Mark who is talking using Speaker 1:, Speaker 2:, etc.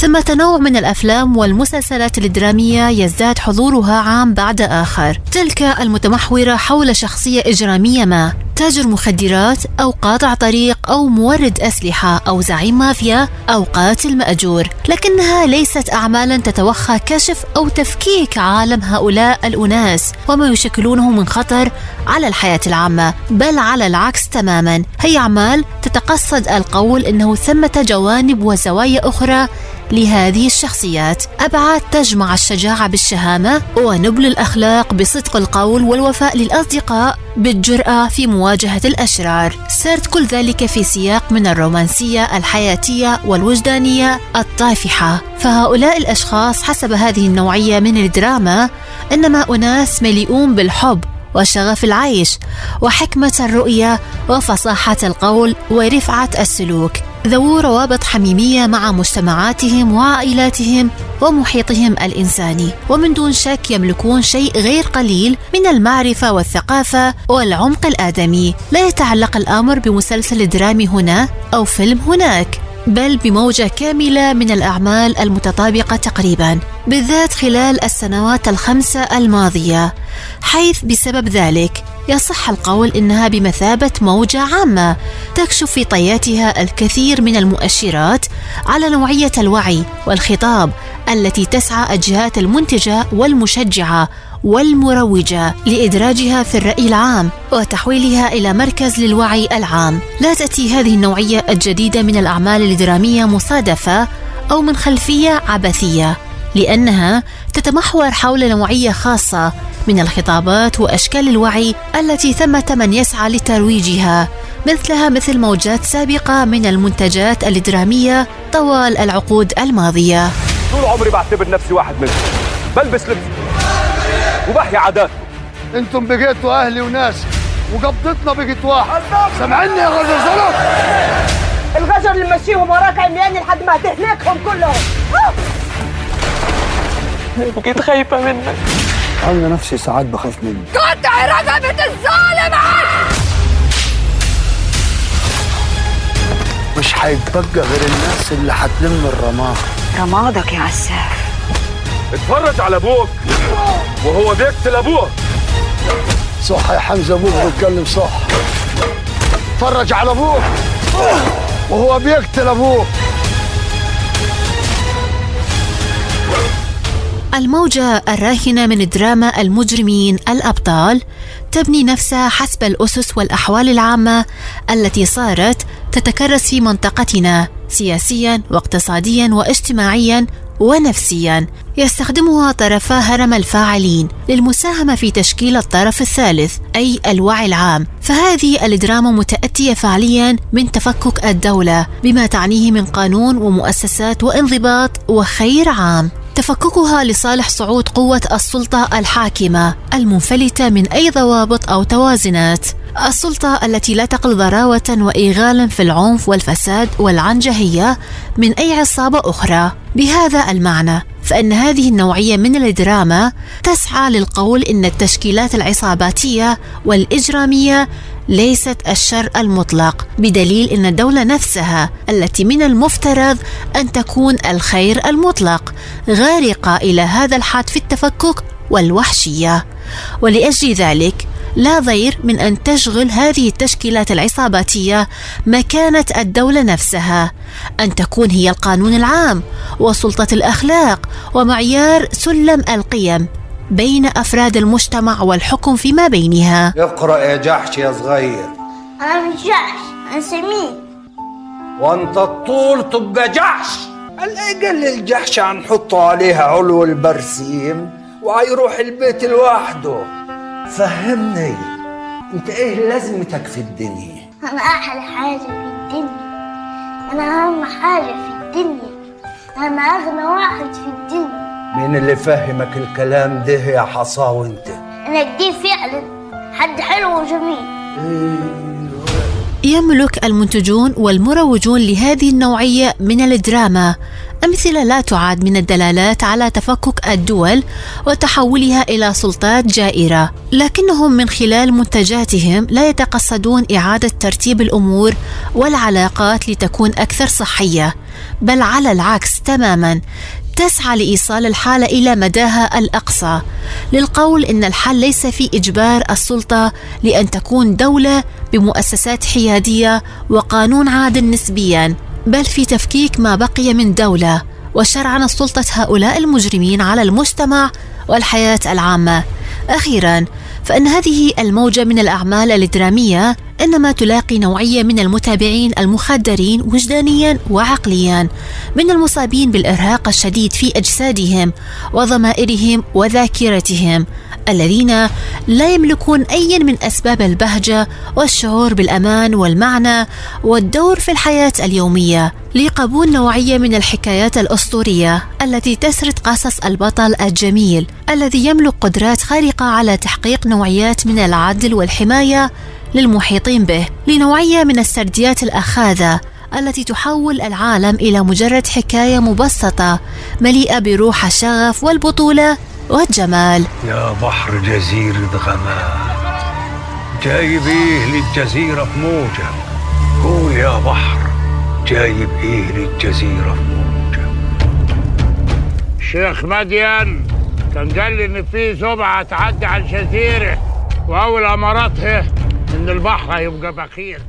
Speaker 1: ثم تنوع من الأفلام والمسلسلات الدرامية يزداد حضورها عام بعد آخر. تلك المتمحورة حول شخصية إجرامية ما. تاجر مخدرات أو قاطع طريق أو مورد أسلحة أو زعيم مافيا أو قاتل مأجور لكنها ليست أعمالا تتوخى كشف أو تفكيك عالم هؤلاء الأناس وما يشكلونه من خطر على الحياة العامة بل على العكس تماما. هي أعمال تتقصد القول أنه ثمة جوانب وزوايا أخرى لهذه الشخصيات. أبعاد تجمع الشجاعة بالشهامة ونبل الأخلاق بصدق القول والوفاء للأصدقاء. بالجرأة في مواجهة الأشرار. سرد كل ذلك في سياق من الرومانسية الحياتية والوجدانية الطافحة. فهؤلاء الأشخاص حسب هذه النوعية من الدراما إنما أناس مليئون بالحب وشغف العيش وحكمة الرؤية وفصاحة القول ورفعة السلوك. ذو روابط حميمية مع مجتمعاتهم وعائلاتهم ومحيطهم الإنساني. ومن دون شك يملكون شيء غير قليل من المعرفة والثقافة والعمق الآدمي. لا يتعلق الأمر بمسلسل درامي هنا أو فيلم هناك بل بموجة كاملة من الأعمال المتطابقة تقريبا بالذات خلال السنوات الخمسة الماضية حيث بسبب ذلك يصح القول إنها بمثابة موجة عامة تكشف في طياتها الكثير من المؤشرات على نوعية الوعي والخطاب التي تسعى الجهات المنتجة والمشجعة والمروجة لإدراجها في الرأي العام وتحويلها إلى مركز للوعي العام. لا تأتي هذه النوعية الجديدة من الأعمال الدرامية مصادفة أو من خلفية عبثية لأنها تتمحور حول نوعية خاصة من الخطابات وأشكال الوعي التي ثمه من يسعى لترويجها مثلها مثل موجات سابقة من المنتجات الدراميه طوال العقود الماضية.
Speaker 2: طول عمري بعتبر نفسي واحد منهم. بلبس لبس. وبحيا عادات
Speaker 3: أنتم بقيتوا أهلي وناسي وقبضتنا بقت واحد. سامعني يا غجر زلط
Speaker 4: الغجر اللي مشيهم وراك عمياني لحد ما تهلكهم كلهم.
Speaker 5: بقيت خايفة منك.
Speaker 3: أنا نفسي ساعات بخاف منك
Speaker 4: قطع رقبة الظالم
Speaker 3: مش هيتبقى غير الناس اللي هتلم الرماد
Speaker 5: رمادك يا عساف.
Speaker 2: اتفرج على أبوك. وهو بيقتل أبوه.
Speaker 3: صح يا حمزة أبوك بيتكلم صح. اتفرج على أبوك. وهو بيقتل أبوك.
Speaker 1: الموجة الراهنة من دراما المجرمين الأبطال تبني نفسها حسب الأسس والأحوال العامة التي صارت تتكرس في منطقتنا سياسيا واقتصاديا واجتماعيا ونفسيا. يستخدمها طرفا هرم الفاعلين للمساهمة في تشكيل الطرف الثالث أي الوعي العام. فهذه الدراما متأتية فعليا من تفكك الدولة بما تعنيه من قانون ومؤسسات وانضباط وخير عام. تفككها لصالح صعود قوة السلطة الحاكمة المنفلتة من أي ضوابط أو توازنات. السلطة التي لا تقل ضراوة وإيغالا في العنف والفساد والعنجهية من أي عصابة أخرى. بهذا المعنى فإن هذه النوعية من الدراما تسعى للقول إن التشكيلات العصاباتية والإجرامية ليست الشر المطلق بدليل إن الدولة نفسها التي من المفترض أن تكون الخير المطلق غارقة إلى هذا الحد في التفكك والوحشية. ولأجل ذلك لا ضير من أن تشغل هذه التشكيلات العصاباتية مكانة الدولة نفسها. أن تكون هي القانون العام وسلطة الأخلاق ومعيار سلم القيم بين أفراد المجتمع والحكم فيما بينها.
Speaker 6: اقرأ يا جحش يا صغير.
Speaker 7: أنا مش جحش؟ أنا سمين
Speaker 6: وأنت الطول تبقى جحش. الأقل الجحش هنحطه عليها علو البرسيم وهيروح البيت لوحده. فهمني انت إيه لازمتك في الدنيا؟
Speaker 7: أنا أحلى حاجة في الدنيا. أنا أهم حاجة في الدنيا. أنا أغنى واحد في الدنيا.
Speaker 6: مين اللي فهمك الكلام ده يا حصاوي انت
Speaker 7: أنا كده فعلا حد حلو وجميل.
Speaker 6: أيوه
Speaker 1: يملك المنتجون والمروجون لهذه النوعية من الدراما. أمثلة لا تعد من الدلالات على تفكك الدول وتحولها إلى سلطات جائرة، لكنهم من خلال منتجاتهم لا يتقصدون إعادة ترتيب الأمور والعلاقات لتكون أكثر صحية، بل على العكس تماما. تسعى لإيصال الحالة إلى مداها الأقصى. للقول إن الحل ليس في إجبار السلطة لأن تكون دولة بمؤسسات حيادية وقانون عادل نسبيا بل في تفكيك ما بقي من دولة. وشرعن سلطة هؤلاء المجرمين على المجتمع والحياة العامة. أخيرا فإن هذه الموجة من الأعمال الدراميه إنما تلاقي نوعية من المتابعين المخدرين وجدانيا وعقليا من المصابين بالإرهاق الشديد في أجسادهم وضمائرهم وذاكرتهم الذين لا يملكون أي من أسباب البهجة والشعور بالأمان والمعنى والدور في الحياة اليومية. لقبول نوعية من الحكايات الأسطورية التي تسرد قصص البطل الجميل الذي يملك قدرات خارقة على تحقيق نوعيات من العدل والحماية للمحيطين به لنوعية من السرديات الأخاذة التي تحول العالم إلى مجرد حكاية مبسطة مليئة بروح الشغف والبطولة والجمال.
Speaker 8: يا بحر جزيرة غمام جايب إيه للجزيرة في موجة؟ قول يا بحر جايب إيه للجزيرة في موجة؟
Speaker 9: شيخ مدين كان قال لي إن في زبعة تعدي على الجزيرة واول اماراتها إن البحر هيبقى بخير.